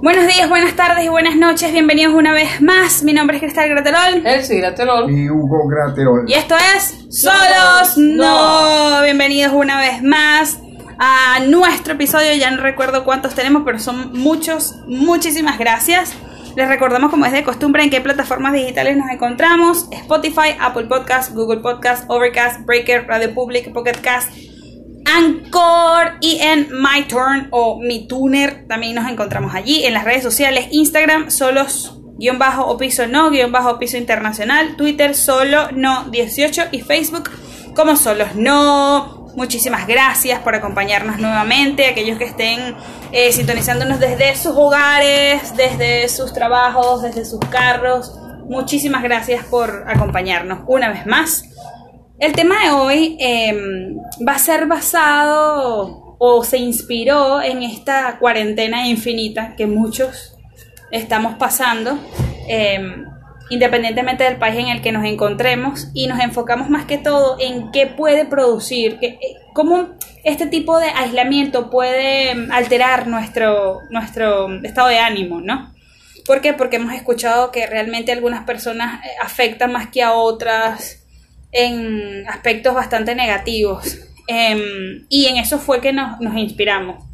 Buenos días, buenas tardes y buenas noches. Bienvenidos una vez más. Mi nombre es Cristal Graterol. Elsie Graterol. Y Hugo Graterol. Y esto es Solos No. Bienvenidos una vez más a nuestro episodio. Ya no recuerdo cuántos tenemos, pero son muchos. Muchísimas gracias. Les recordamos, como es de costumbre, en qué plataformas digitales nos encontramos: Spotify, Apple Podcast, Google Podcast, Overcast, Breaker, Radio Public, Pocket Cast, Anchor y en My Turn o Mi Tuner. También nos encontramos allí en las redes sociales: Instagram, solos guion bajo piso no, guion bajo piso internacional, Twitter solo no 18 y Facebook como solos no. Muchísimas gracias por acompañarnos nuevamente, aquellos que estén eh, sintonizándonos desde sus hogares, desde sus trabajos, desde sus carros. Muchísimas gracias por acompañarnos una vez más. El tema de hoy em, va a ser basado o se inspiró en esta cuarentena infinita que muchos estamos pasando, em, independientemente del país en el que nos encontremos, y nos enfocamos más que todo en qué puede producir, eh, cómo este tipo de aislamiento puede em, alterar nuestro, nuestro estado de ánimo, ¿no? ¿Por qué? Porque hemos escuchado que realmente algunas personas eh, afectan más que a otras en aspectos bastante negativos. Em, y en eso fue que nos, nos inspiramos.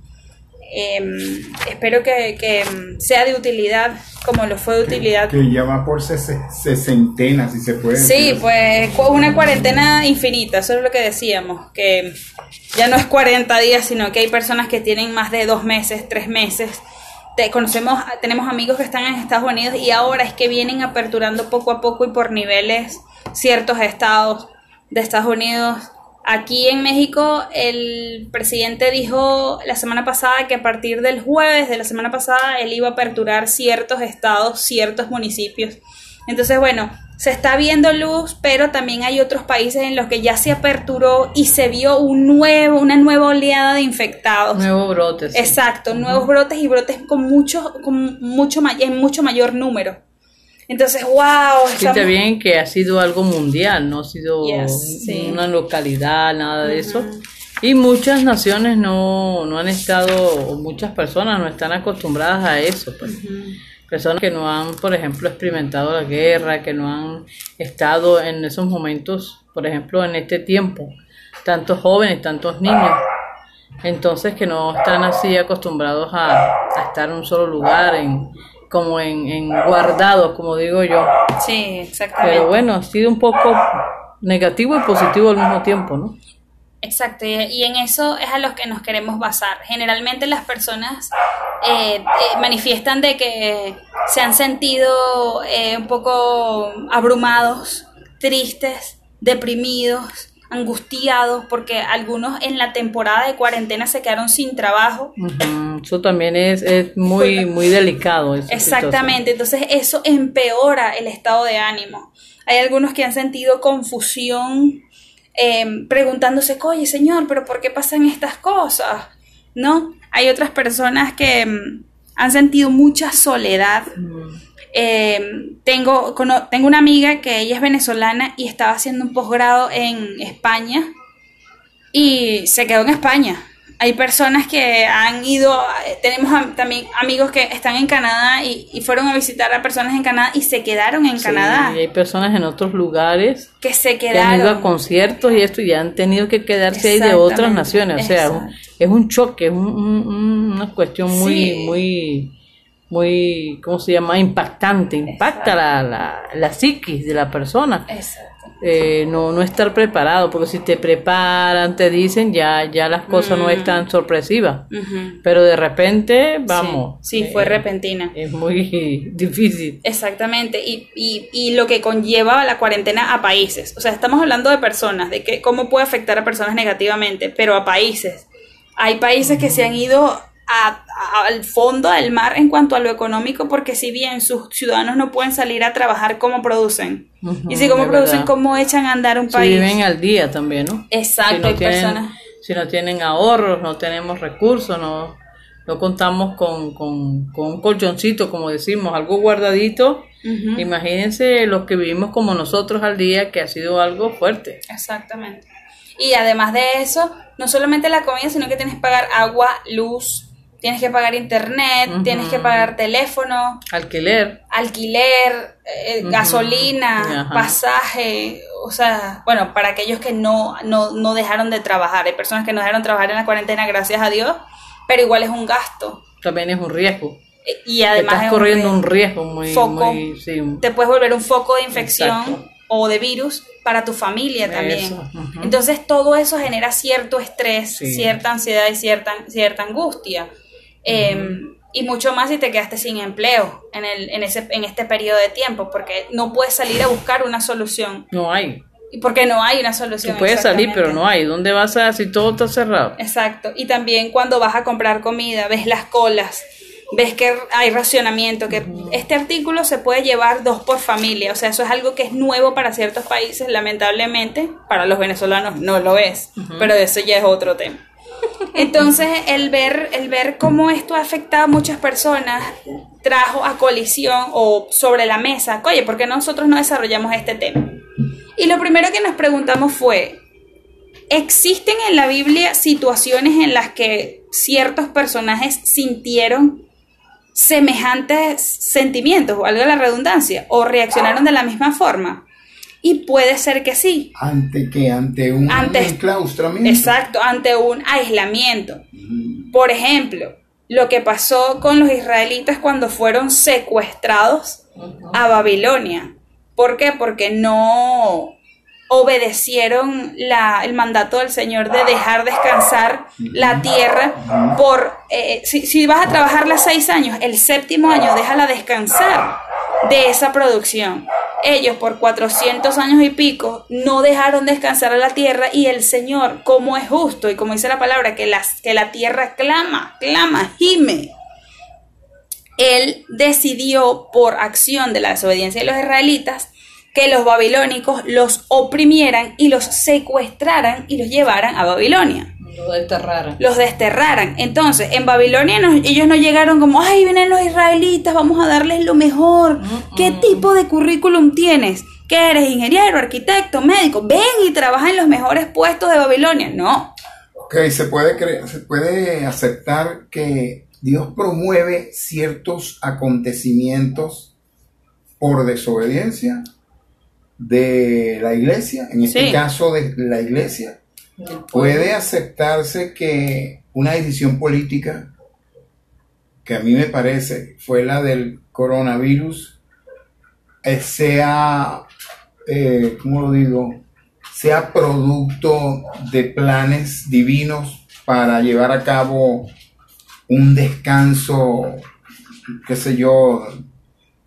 Em, espero que, que, sea de utilidad como lo fue de utilidad. Que ya va por ses- sesentenas, si se puede. Sí, decir. pues una cuarentena infinita, eso es lo que decíamos, que ya no es 40 días, sino que hay personas que tienen más de dos meses, tres meses. Te- conocemos, tenemos amigos que están en Estados Unidos y ahora es que vienen aperturando poco a poco y por niveles ciertos estados de Estados Unidos. Aquí en México el presidente dijo la semana pasada que a partir del jueves de la semana pasada él iba a aperturar ciertos estados, ciertos municipios. Entonces, bueno, se está viendo luz, pero también hay otros países en los que ya se aperturó y se vio un nuevo, una nueva oleada de infectados. Nuevo brote. sí. Exacto, nuevos brotes y brotes con mucho, con mucho, en mucho mayor número. Entonces, wow, Fíjate bien que ha sido algo mundial, no ha sido Yes, sí. una localidad, nada de eso. Y muchas naciones no, no han estado, o muchas personas no están acostumbradas a eso. pues. Personas que no han, por ejemplo, experimentado la guerra, que no han estado en esos momentos, por ejemplo, en este tiempo, tantos jóvenes, tantos niños. Entonces que no están así acostumbrados a, a estar en un solo lugar, en, como en, en guardados, como digo yo. Sí, exactamente. Pero bueno, ha sido un poco negativo y positivo al mismo tiempo, ¿no? Exacto, y, en eso es a los que nos queremos basar. Generalmente las personas eh, eh, manifiestan de que se han sentido eh, un poco abrumados, tristes, deprimidos, angustiados, porque algunos en la temporada de cuarentena se quedaron sin trabajo. Eso también es, es muy, muy delicado. Exactamente, entonces eso empeora el estado de ánimo. Hay algunos que han sentido confusión eh, preguntándose, oye señor, pero ¿por qué pasan estas cosas? ¿No? Hay otras personas que mm, han sentido mucha soledad. situación. Eh, tengo, tengo una amiga que ella es venezolana y estaba haciendo un posgrado en España y se quedó en España. Hay personas que han ido, tenemos am- también amigos que están en Canadá y, y fueron a visitar a personas en Canadá y se quedaron en Sí, Canadá. y hay personas en otros lugares Que se que han ido a quedaron. conciertos y esto y han tenido que quedarse ahí de otras naciones. O sea, es un- exacto. es un choque, es un- un- un- una cuestión muy, Sí. muy, muy, ¿cómo se llama? Impactante, impacta la, la, la psiquis de la persona. Exacto. Eh, no, no estar preparado, porque si te preparan, te dicen, ya, ya las cosas no es tan sorpresivas. Ujú. Pero de repente, vamos. Sí, sí, fue eh, repentina. Es muy difícil. Exactamente, y, y, y lo que conlleva la cuarentena a países. O sea, estamos hablando de personas, de que cómo puede afectar a personas negativamente, pero a países. Hay países que se han ido a- al fondo del mar en cuanto a lo económico, porque si bien sus ciudadanos no pueden salir a trabajar, ¿cómo producen? Y si cómo es producen, verdad. ¿cómo echan a andar un Si país? viven al día también, ¿no? Exacto, si no hay tienen, personas. si no tienen ahorros, no tenemos recursos, no, no contamos con, con, con un colchoncito, como decimos, algo guardadito. Ujú, Imagínense los que vivimos como nosotros al día, que ha sido algo fuerte. Exactamente. Y además de eso, no solamente la comida, sino que tienes que pagar agua, luz, tienes que pagar internet, tienes que pagar teléfono, Alquiler. alquiler, eh, gasolina, pasaje, o sea, bueno, para aquellos que no, no, no dejaron de trabajar, hay personas que no dejaron de trabajar en la cuarentena, gracias a Dios, pero igual es un gasto. También es un riesgo. Eh, Y además Estás es corriendo un un riesgo muy, foco. muy sí, un- te puedes volver un foco de infección Exacto. o de virus para tu familia también. Entonces todo eso genera cierto estrés, Sí. cierta ansiedad y cierta, cierta angustia. Eh, y mucho más si te quedaste sin empleo en, el, en, ese, en este periodo de tiempo, porque no puedes salir a buscar una solución. no hay. Y porque no hay una solución. Tú puedes salir, pero no hay. ¿Dónde vas a si todo está cerrado? Exacto. Y también cuando vas a comprar comida, ves las colas, ves que hay racionamiento, que este artículo se puede llevar dos por familia. O sea, eso es algo que es nuevo para ciertos países, lamentablemente. Para los venezolanos no lo es, pero eso ya es otro tema. Entonces, el ver, el ver cómo esto ha afectado a muchas personas trajo a colisión o sobre la mesa, oye, ¿por qué nosotros no desarrollamos este tema? Y lo primero que nos preguntamos fue, ¿existen en la Biblia situaciones en las que ciertos personajes sintieron semejantes sentimientos, valga la redundancia, o reaccionaron de la misma forma? Y puede ser que sí. Ante que ante un Antes- enclaustramiento. Exacto, ante un aislamiento. Mm, Por ejemplo, lo que pasó con los israelitas cuando fueron secuestrados a Babilonia. ¿Por qué? Porque no obedecieron la, el mandato del Señor de dejar descansar la tierra por, eh, si, si vas a trabajarla seis años, el séptimo año déjala descansar de esa producción. Ellos por 400 años y pico no dejaron descansar a la tierra y el Señor, como es justo y como dice la palabra, que, las, que la tierra clama, clama, gime. Él decidió por acción de la desobediencia de los israelitas que los babilónicos los oprimieran y los secuestraran y los llevaran a Babilonia Lo desterraron. los desterraran. Entonces, en Babilonia no- ellos no llegaron como, ay, vienen los israelitas, vamos a darles lo mejor. ¿Qué tipo de currículum tienes? ¿Qué eres? Ingeniero, arquitecto, médico. Ven y trabaja en los mejores puestos de Babilonia. No. Ok, se puede, cre- se puede aceptar que Dios promueve ciertos acontecimientos por desobediencia de la iglesia, en este Sí. caso de la iglesia. Puede aceptarse que una decisión política, que a mí me parece fue la del coronavirus, eh, sea, eh, ¿cómo lo digo? Sea producto de planes divinos para llevar a cabo un descanso, qué sé yo,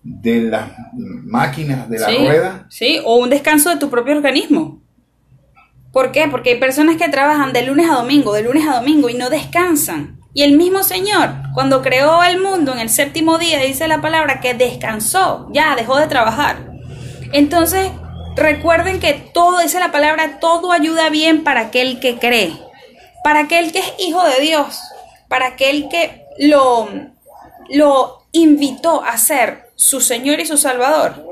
de las máquinas, de la sí, rueda. sí, o un descanso de tu propio organismo. ¿Por qué? Porque hay personas que trabajan de lunes a domingo, de lunes a domingo y no descansan. Y el mismo Señor, cuando creó el mundo en el séptimo día, dice la palabra que descansó, ya dejó de trabajar. Entonces, recuerden que todo, dice la palabra, todo ayuda bien para aquel que cree, para aquel que es hijo de Dios, para aquel que lo, lo invitó a ser su Señor y su Salvador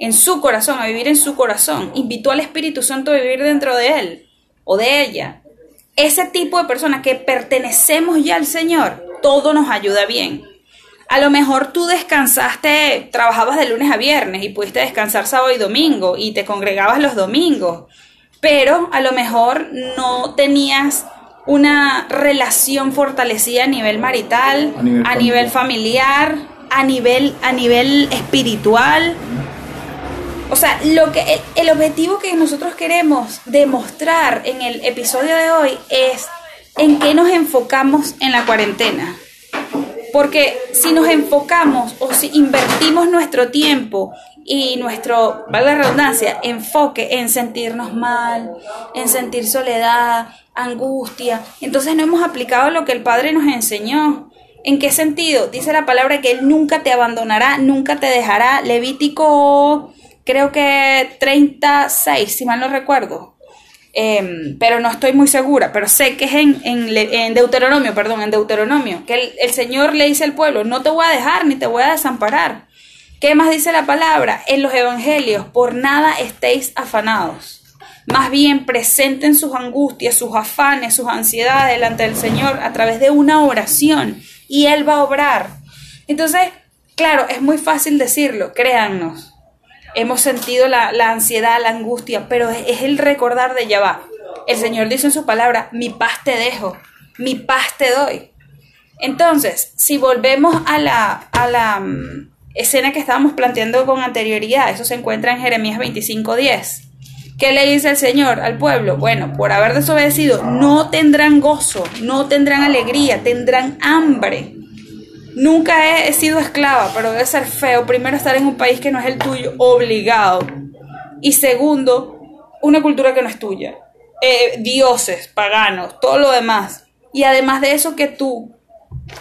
en su corazón, a vivir en su corazón, invitó al Espíritu Santo a vivir dentro de él o de ella. Ese tipo de personas que pertenecemos ya al Señor, todo nos ayuda bien. A lo mejor tú descansaste, trabajabas de lunes a viernes y pudiste descansar sábado y domingo y te congregabas los domingos, pero a lo mejor no tenías una relación fortalecida a nivel marital, A nivel a nivel familiar, a nivel, a nivel espiritual. O sea, lo que el, el objetivo que nosotros queremos demostrar en el episodio de hoy es en qué nos enfocamos en la cuarentena. Porque si nos enfocamos o si invertimos nuestro tiempo y nuestro, vale la redundancia, enfoque en sentirnos mal, en sentir soledad, angustia, entonces no hemos aplicado lo que el Padre nos enseñó. ¿En qué sentido? Dice la palabra que Él nunca te abandonará, nunca te dejará. Levítico, creo que 36, si mal no recuerdo. Em, pero no estoy muy segura, pero sé que es en, en, Deuteronomio, perdón, en Deuteronomio, que el, el Señor le dice al pueblo, no te voy a dejar ni te voy a desamparar. ¿Qué más dice la palabra? En los evangelios, por nada estéis afanados. Más bien presenten sus angustias, sus afanes, sus ansiedades delante del Señor a través de una oración y Él va a obrar. Entonces, claro, es muy fácil decirlo, créannos. Hemos sentido la, ansiedad, la angustia, pero es, el recordar de ya va. El Señor dice en su palabra, mi paz te dejo, mi paz te doy. Entonces, si volvemos a la, a la mm, escena que estábamos planteando con anterioridad, eso se encuentra en Jeremías 25:10. ¿Qué le dice el Señor al pueblo? Bueno, por haber desobedecido, no tendrán gozo, no tendrán alegría, tendrán hambre. Nunca he sido esclava, pero debe ser feo. Primero, estar en un país que no es el tuyo, obligado. Y segundo, una cultura que no es tuya. Eh, dioses, paganos, todo lo demás. Y además de eso, que tú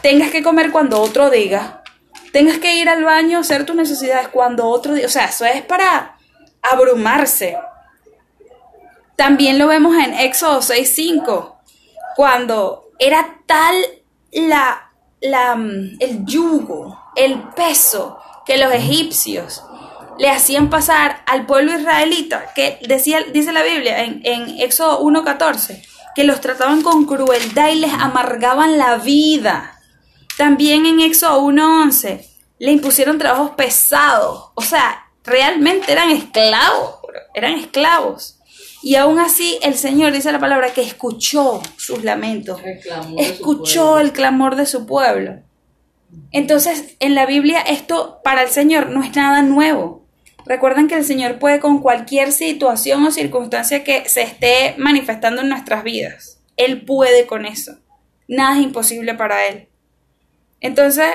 tengas que comer cuando otro diga, tengas que ir al baño, hacer tus necesidades cuando otro diga. O sea, eso es para abrumarse. También lo vemos en Éxodo 6.5, cuando era tal la, la, mm, el yugo, el peso que los egipcios le hacían pasar al pueblo israelita, que decía, dice la Biblia en, en Éxodo 1.14, que los trataban con crueldad y les amargaban la vida. También en Éxodo 1.11 le impusieron trabajos pesados, o sea, realmente eran esclavos, eran esclavos. Y aún así el Señor dice la palabra que escuchó sus lamentos, su escuchó el clamor de su pueblo. Entonces, en la Biblia esto para el Señor no es nada nuevo. Recuerden que el Señor puede con cualquier situación o circunstancia que se esté manifestando en nuestras vidas. Él puede con eso. Nada es imposible para Él. Entonces,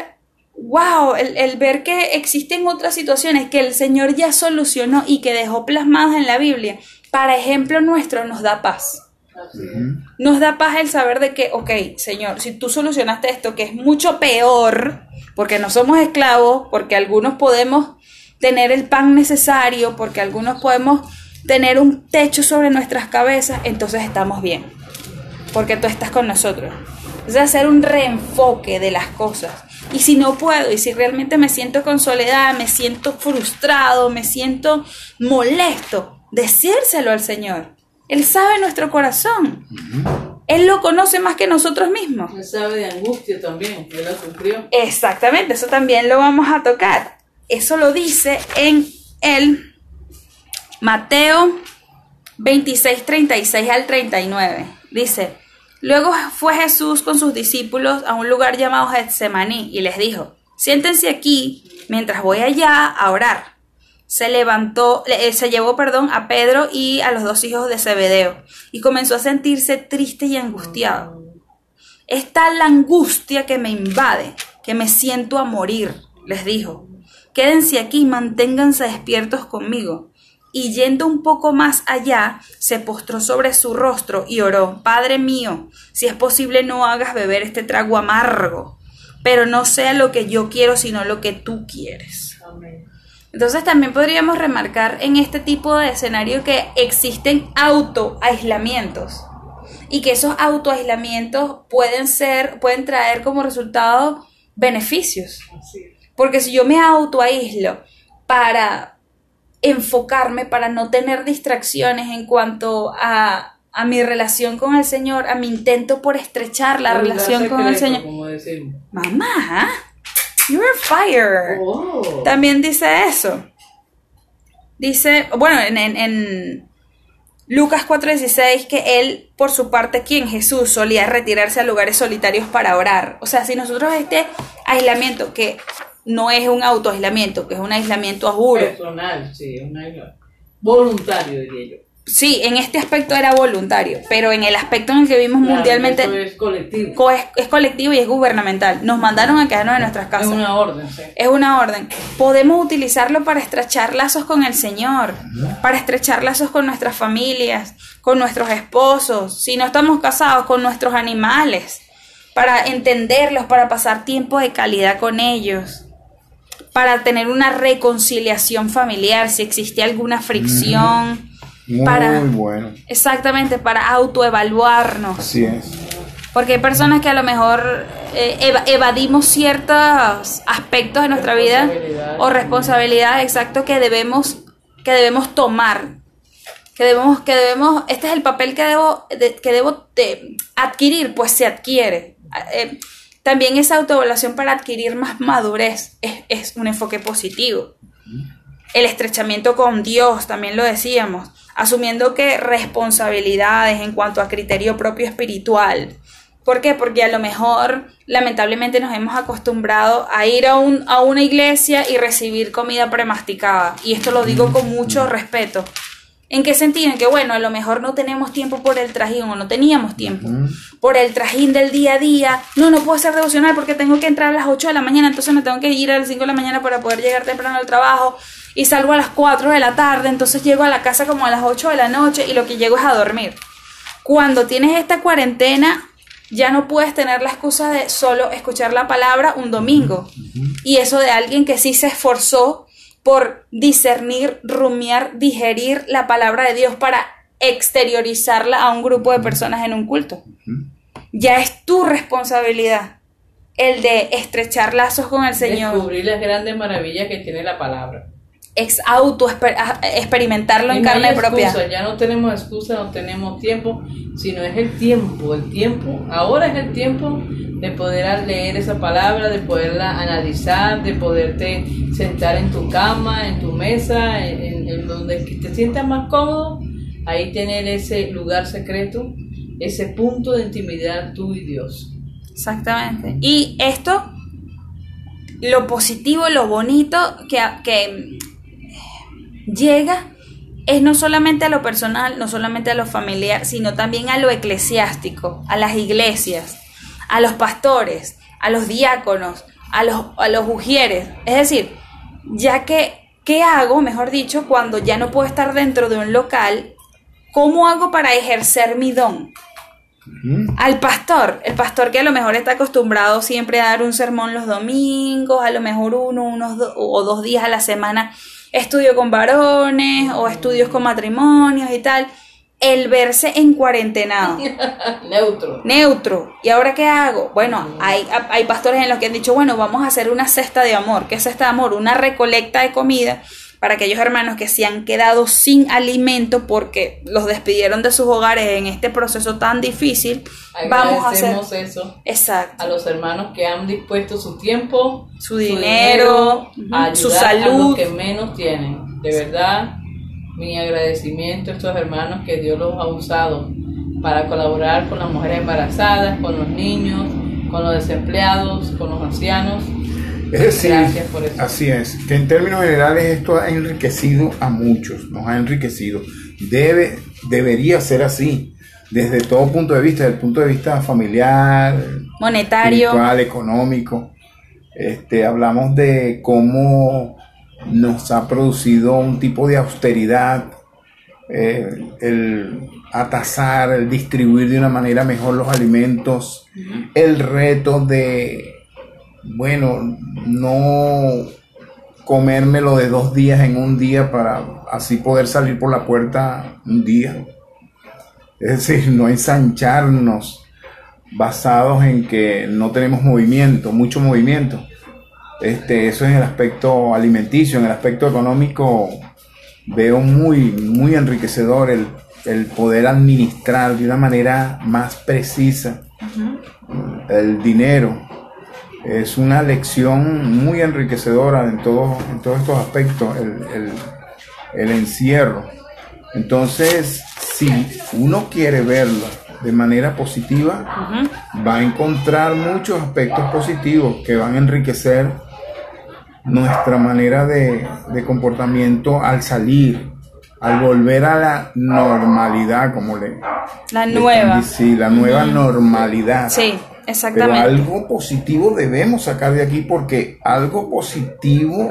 wow, el, el ver que existen otras situaciones que el Señor ya solucionó y que dejó plasmadas en la Biblia, para ejemplo nuestro, nos da paz. Nos da paz el saber de que, ok, Señor, si tú solucionaste esto, que es mucho peor, porque no somos esclavos, porque algunos podemos tener el pan necesario, porque algunos podemos tener un techo sobre nuestras cabezas, entonces estamos bien, porque tú estás con nosotros. Es hacer un reenfoque de las cosas. Y si no puedo, y si realmente me siento con soledad, me siento frustrado, me siento molesto, decírselo al Señor. Él sabe nuestro corazón. Él lo conoce más que nosotros mismos. Él sabe de angustia también, él la sufrió. Exactamente, eso también lo vamos a tocar. Eso lo dice en el Mateo 26, 36 al 39. Dice, luego fue Jesús con sus discípulos a un lugar llamado Getsemaní y les dijo, siéntense aquí mientras voy allá a orar. Se levantó, le- eh, se llevó, perdón, a Pedro y a los dos hijos de Zebedeo y comenzó a sentirse triste y angustiado. Es tal la angustia que me invade, que me siento a morir, les dijo. Quédense aquí y manténganse despiertos conmigo. Y yendo un poco más allá, se postró sobre su rostro y oró, Padre mío, si es posible no hagas beber este trago amargo, pero no sea lo que yo quiero, sino lo que tú quieres. Entonces también podríamos remarcar en este tipo de escenario que existen autoaislamientos y que esos autoaislamientos pueden ser, pueden traer como resultado beneficios. Porque si yo me autoaíslo para enfocarme, para no tener distracciones en cuanto a, a mi relación con el Señor, a mi intento por estrechar la relación con el Señor. Como. Mamá, you're fire. Oh. También dice eso. Dice, bueno, en, en, en Lucas 4:16 que él, por su parte, quien Jesús solía retirarse a lugares solitarios para orar. O sea, si nosotros este aislamiento, que no es un autoaislamiento, que es un aislamiento a juro, Personal, sí, un aislamiento. Voluntario, diría yo. Sí, en este aspecto era voluntario, pero en el aspecto en el que vivimos Claro, mundialmente es colectivo. co- es, es colectivo y es gubernamental. Nos mandaron a quedarnos en nuestras Es casas. una orden, sí. Es una orden. Podemos utilizarlo para estrechar lazos con el Señor, para estrechar lazos con nuestras familias, con nuestros esposos, si no estamos casados, con nuestros animales, para entenderlos, para pasar tiempo de calidad con ellos, para tener una reconciliación familiar, si existe alguna fricción. Muy Para- bueno. Exactamente, para autoevaluarnos. Así es. Porque hay personas que a lo mejor eh, eva- evadimos ciertos aspectos de nuestra vida o responsabilidades, exacto, que debemos, que debemos tomar. Que debemos, que debemos, este es el papel que debo, de- que debo de adquirir, pues se adquiere. Eh, también esa autoevaluación para adquirir más madurez es, es un enfoque positivo. El estrechamiento con Dios, también lo decíamos, asumiendo que responsabilidades en cuanto a criterio propio espiritual. ¿Por qué? Porque a lo mejor lamentablemente nos hemos acostumbrado a ir a, un, a una iglesia y recibir comida premasticada. Y esto lo digo con mucho respeto. ¿En qué sentido? En que, bueno, a lo mejor no tenemos tiempo por el trajín o no teníamos tiempo por el trajín del día a día. No, no puedo hacer devocional porque tengo que entrar a las 8 de la mañana, entonces me tengo que ir a las 5 de la mañana para poder llegar temprano al trabajo y salgo a las 4 de la tarde, entonces llego a la casa como a las 8 de la noche y lo que llego es a dormir. Cuando tienes esta cuarentena, ya no puedes tener la excusa de solo escuchar la palabra un domingo. Y eso de alguien que sí se esforzó por discernir, rumiar, digerir la palabra de Dios para exteriorizarla a un grupo de personas en un culto. Ya es tu responsabilidad el de estrechar lazos con el Señor. Descubrir las grandes maravillas que tiene la palabra ex auto experimentarlo en carne propia. Ya no tenemos excusa, no tenemos tiempo, sino es el tiempo, el tiempo. Ahora es el tiempo de poder leer esa palabra, de poderla analizar, de poderte sentar en tu cama, en tu mesa, en, donde te sientas más cómodo, ahí tener ese lugar secreto, ese punto de intimidad tú y Dios. Exactamente. Y esto, lo positivo, lo bonito que, que llega es no solamente a lo personal, no solamente a lo familiar, sino también a lo eclesiástico, a las iglesias, a los pastores, a los diáconos, a los, a los ujieres. Es decir, ya que, ¿qué hago, mejor dicho, cuando ya no puedo estar dentro de un local? ¿Cómo hago para ejercer mi don? Al pastor, el pastor que a lo mejor está acostumbrado siempre a dar un sermón los domingos, a lo mejor uno, unos o dos días a la semana estudio con varones o estudios con matrimonios y tal, el verse en cuarentenado. Neutro. Neutro. ¿Y ahora qué hago? Bueno, hay, hay pastores en los que han dicho, bueno, vamos a hacer una cesta de amor. ¿Qué es cesta de amor? Una recolecta de comida para aquellos hermanos que se han quedado sin alimento porque los despidieron de sus hogares en este proceso tan difícil. Vamos a hacer eso. Exacto. A los hermanos que han dispuesto su tiempo, su, dinero, su salud, a los que menos tienen. De verdad, mi agradecimiento a estos hermanos que Dios los ha usado para colaborar con las mujeres embarazadas, con los niños, con los desempleados, con los ancianos es decir, así es, que en términos generales esto ha enriquecido a muchos, nos ha enriquecido. Debe, debería ser así, desde todo punto de vista, desde el punto de vista familiar, monetario, económico. Este, hablamos de cómo nos ha producido un tipo de austeridad, eh, el atasar, el distribuir de una manera mejor los alimentos, el reto de bueno, no comérmelo de dos días en un día para así poder salir por la puerta un día. Es decir, no ensancharnos basados en que no tenemos movimiento, mucho movimiento. Este, eso es en el aspecto alimenticio, en el aspecto económico veo muy, muy enriquecedor el, poder administrar de una manera más precisa el dinero, es una lección muy enriquecedora en, todo, en todos estos aspectos, el, encierro. Entonces, si uno quiere verlo de manera positiva, va a encontrar muchos aspectos positivos que van a enriquecer nuestra manera de, comportamiento al salir, al volver a la normalidad, como le... La nueva. sí, la nueva normalidad. Sí. Exactamente. Pero algo positivo debemos sacar de aquí porque algo positivo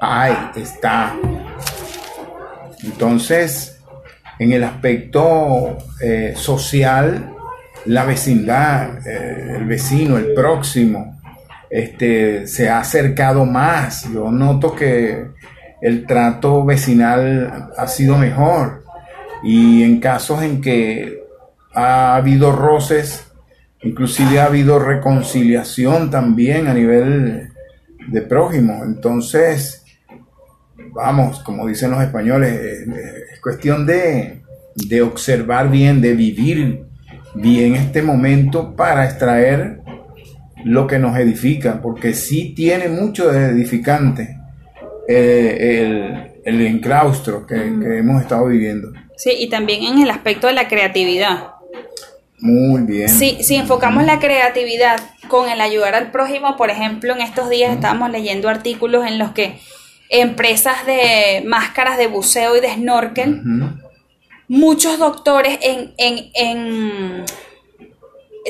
hay, está. Entonces, en el aspecto eh, social, la vecindad, eh, el vecino, el próximo, este, se ha acercado más. Yo noto que el trato vecinal ha sido mejor. Y en casos en que ha habido roces, Inclusive ha habido reconciliación también a nivel de prójimo. Entonces, vamos, como dicen los españoles, es cuestión de, observar bien, de vivir bien este momento para extraer lo que nos edifica, porque sí tiene mucho de edificante eh, el, el enclaustro que, que hemos estado viviendo. Sí, y también en el aspecto de la creatividad. Muy bien. Sí, si enfocamos la creatividad con el ayudar al prójimo, por ejemplo, en estos días estábamos leyendo artículos en los que empresas de máscaras de buceo y de snorkel, muchos doctores en, en, en,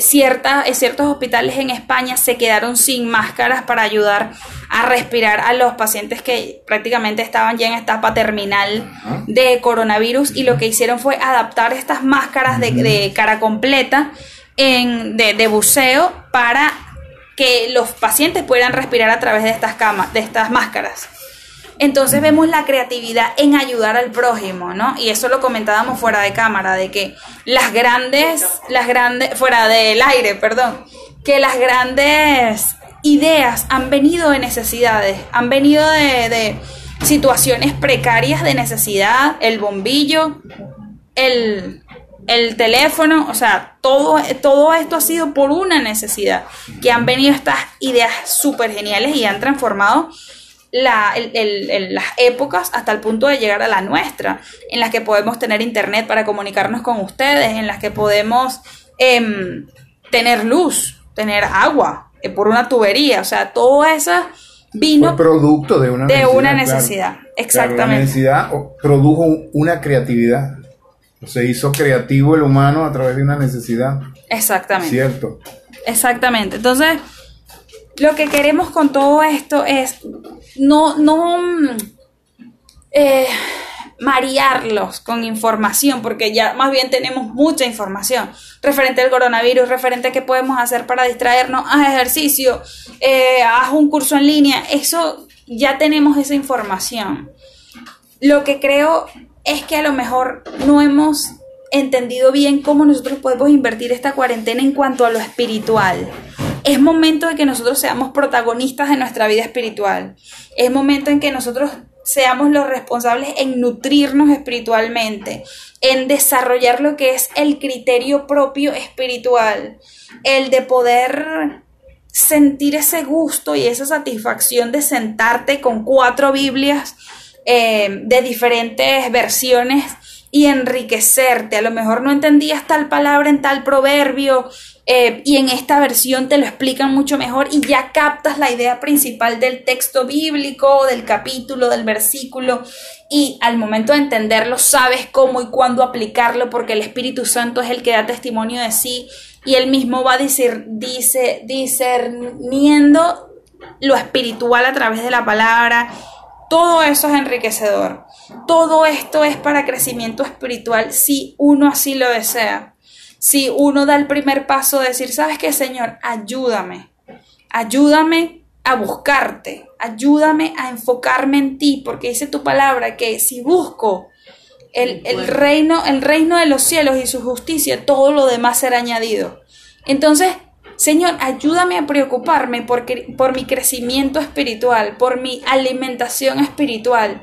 cierta- en ciertos hospitales en España se quedaron sin máscaras para ayudar a respirar a los pacientes que prácticamente estaban ya en etapa terminal de coronavirus y lo que hicieron fue adaptar estas máscaras de, de cara completa en, de, de buceo para que los pacientes puedan respirar a través de estas camas, de estas máscaras. Entonces vemos la creatividad en ayudar al prójimo, ¿no? Y eso lo comentábamos fuera de cámara, de que las grandes, las grandes, fuera del aire, perdón, que las grandes ideas han venido de necesidades, han venido de, situaciones precarias de necesidad, el bombillo, el, el teléfono, o sea, todo, todo esto ha sido por una necesidad, que han venido estas ideas súper geniales y han transformado la, el- el- el- las épocas hasta el punto de llegar a la nuestra, en las que podemos tener internet para comunicarnos con ustedes, en las que podemos em, tener luz, tener agua eh, por una tubería, o sea, todo eso vino Fue producto de una de necesidad. una necesidad, Claro, exactamente. la necesidad produjo una creatividad. Se hizo creativo el humano a través de una necesidad. Exactamente. Cierto. Exactamente. Entonces, lo que queremos con todo esto es no, no mm, eh, marearlos con información, porque ya más bien tenemos mucha información referente al coronavirus, referente a qué podemos hacer para distraernos, haz ejercicio, eh, haz un curso en línea, eso ya tenemos esa información. Lo que creo es que a lo mejor no hemos entendido bien cómo nosotros podemos invertir esta cuarentena en cuanto a lo espiritual. Es momento de que nosotros seamos protagonistas de nuestra vida espiritual. Es momento en que nosotros seamos los responsables en nutrirnos espiritualmente, en desarrollar lo que es el criterio propio espiritual, el de poder sentir ese gusto y esa satisfacción de sentarte con cuatro Biblias eh, de diferentes versiones y enriquecerte. A lo mejor no entendías tal palabra en tal proverbio eh, y en esta versión te lo explican mucho mejor y ya captas la idea principal del texto bíblico, del capítulo, del versículo y al momento de entenderlo sabes cómo y cuándo aplicarlo porque el Espíritu Santo es el que da testimonio de sí y él mismo va decir, dice, discerniendo lo espiritual a través de la palabra. Todo eso es enriquecedor. Todo esto es para crecimiento espiritual si uno así lo desea. Si uno da el primer paso de decir, ¿sabes qué, Señor? Ayúdame. Ayúdame a buscarte. Ayúdame a enfocarme en ti. Porque dice tu palabra que si busco el, el reino, el reino de los cielos y su justicia, todo lo demás será añadido. Entonces, Señor, ayúdame a preocuparme porque, por mi crecimiento espiritual, por mi alimentación espiritual,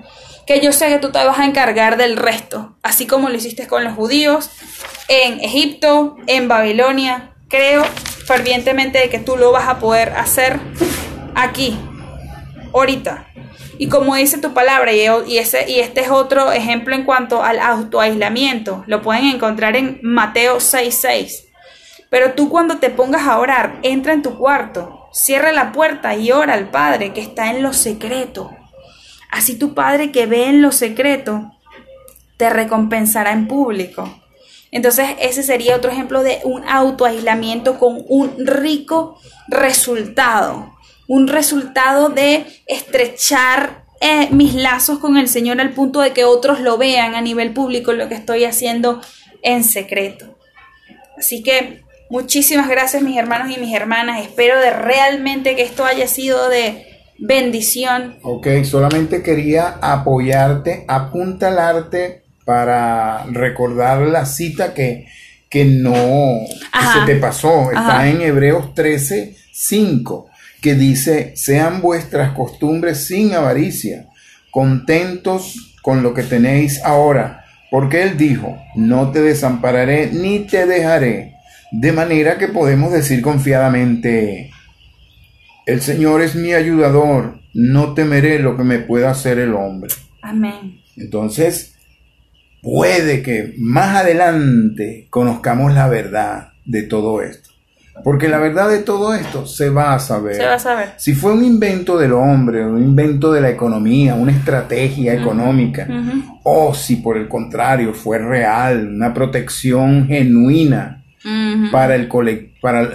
que yo sé que tú te vas a encargar del resto, así como lo hiciste con los judíos en Egipto, en Babilonia. Creo fervientemente de que tú lo vas a poder hacer aquí, ahorita. Y como dice tu palabra, y, ese, y este es otro ejemplo en cuanto al autoaislamiento, lo pueden encontrar en Mateo 6:6. Pero tú cuando te pongas a orar, entra en tu cuarto, cierra la puerta y ora al Padre que está en lo secreto. Así tu Padre que ve en lo secreto te recompensará en público. Entonces ese sería otro ejemplo de un autoaislamiento con un rico resultado. Un resultado de estrechar eh, mis lazos con el Señor al punto de que otros lo vean a nivel público lo que estoy haciendo en secreto. Así que muchísimas gracias mis hermanos y mis hermanas. Espero de realmente que esto haya sido de bendición. Ok, solamente quería apoyarte, apuntalarte para recordar la cita que, que no que se te pasó. Está Ajá. en Hebreos 13, 5, que dice, sean vuestras costumbres sin avaricia, contentos con lo que tenéis ahora, porque Él dijo, no te desampararé ni te dejaré. De manera que podemos decir confiadamente, El Señor es mi ayudador, no temeré lo que me pueda hacer el hombre. Amén. Entonces, puede que más adelante conozcamos la verdad de todo esto. Porque la verdad de todo esto se va a saber. Se va a saber. Si fue un invento del hombre, un invento de la economía, una estrategia económica, o si por el contrario fue real, una protección genuina para el colec- para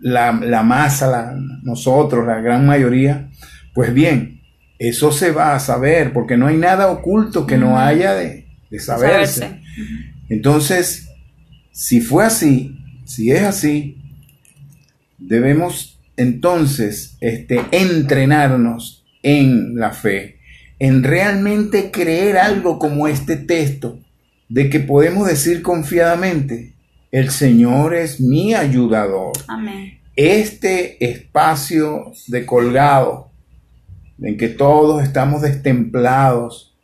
la, la masa, la- nosotros, la gran mayoría, pues bien, eso se va a saber, porque no hay nada oculto que no haya de, de saberse. Saberse. Entonces, si fue así, si es así, debemos entonces este, entrenarnos en la fe, en realmente creer algo como este texto, de que podemos decir confiadamente, el Señor es mi ayudador. Amén. Este espacio de colgado, en que todos estamos destemplados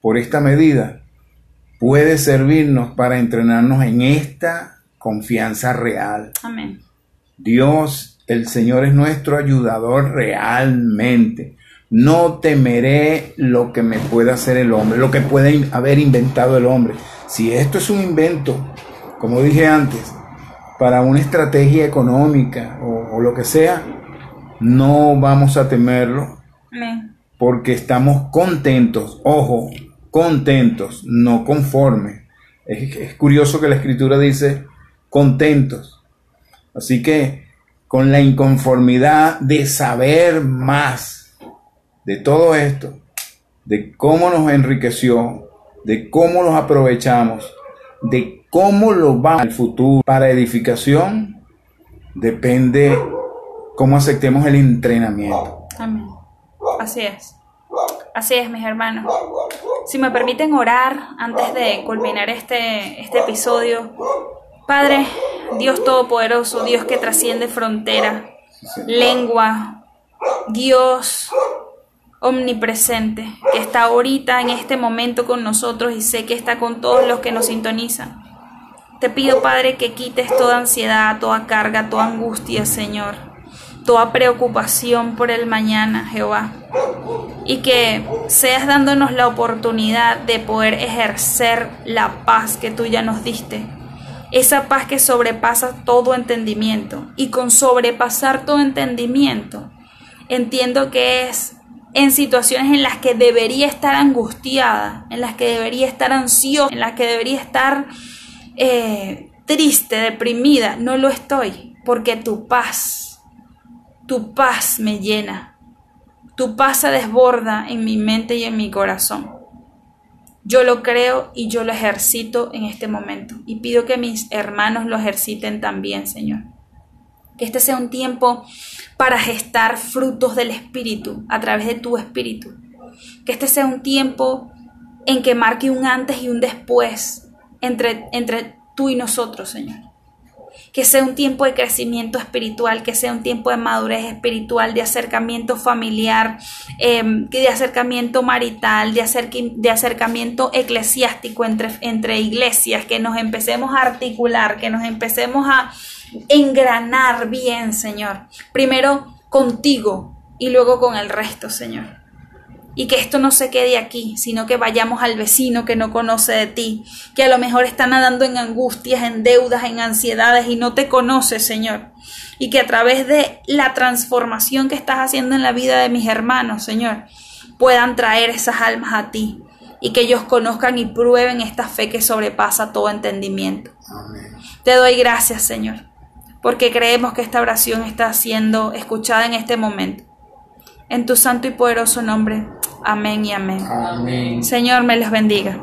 por esta medida, puede servirnos para entrenarnos en esta confianza real. Amén. Dios, el Señor es nuestro ayudador realmente. No temeré lo que me pueda hacer el hombre, lo que puede haber inventado el hombre. Si esto es un invento, como dije antes, para una estrategia económica o, o lo que sea, no vamos a temerlo porque estamos contentos, ojo, contentos, no conformes. Es, es curioso que la escritura dice contentos. Así que con la inconformidad de saber más de todo esto, de cómo nos enriqueció, de cómo los aprovechamos, de cómo lo va al futuro para edificación, depende cómo aceptemos el entrenamiento. Amén. Así es. Así es, mis hermanos. Si me permiten orar antes de culminar este, este episodio. Padre, Dios Todopoderoso, Dios que trasciende frontera, lengua, Dios omnipresente, que está ahorita en este momento con nosotros y sé que está con todos los que nos sintonizan. Te pido, Padre, que quites toda ansiedad, toda carga, toda angustia, Señor, toda preocupación por el mañana, Jehová, y que seas dándonos la oportunidad de poder ejercer la paz que tú ya nos diste. Esa paz que sobrepasa todo entendimiento. Y con sobrepasar todo entendimiento, entiendo que es en situaciones en las que debería estar angustiada, en las que debería estar ansiosa, en las que debería estar eh, triste, deprimida. No lo estoy, porque tu paz, tu paz me llena. Tu paz se desborda en mi mente y en mi corazón. Yo lo creo y yo lo ejercito en este momento. Y pido que mis hermanos lo ejerciten también, Señor. Que este sea un tiempo para gestar frutos del Espíritu a través de tu Espíritu. Que este sea un tiempo en que marque un antes y un después entre, entre tú y nosotros, Señor. Que sea un tiempo de crecimiento espiritual, que sea un tiempo de madurez espiritual, de acercamiento familiar, eh, de acercamiento marital, de, de acercamiento eclesiástico entre, entre iglesias, que nos empecemos a articular, que nos empecemos a engranar bien, Señor. Primero contigo y luego con el resto, Señor y que esto no se quede aquí, sino que vayamos al vecino que no conoce de ti, que a lo mejor está nadando en angustias, en deudas, en ansiedades y no te conoce, Señor. Y que a través de la transformación que estás haciendo en la vida de mis hermanos, Señor, puedan traer esas almas a ti y que ellos conozcan y prueben esta fe que sobrepasa todo entendimiento. Amén. Te doy gracias, Señor, porque creemos que esta oración está siendo escuchada en este momento. En tu santo y poderoso nombre. Amén y amén. Amén. Señor, me les bendiga.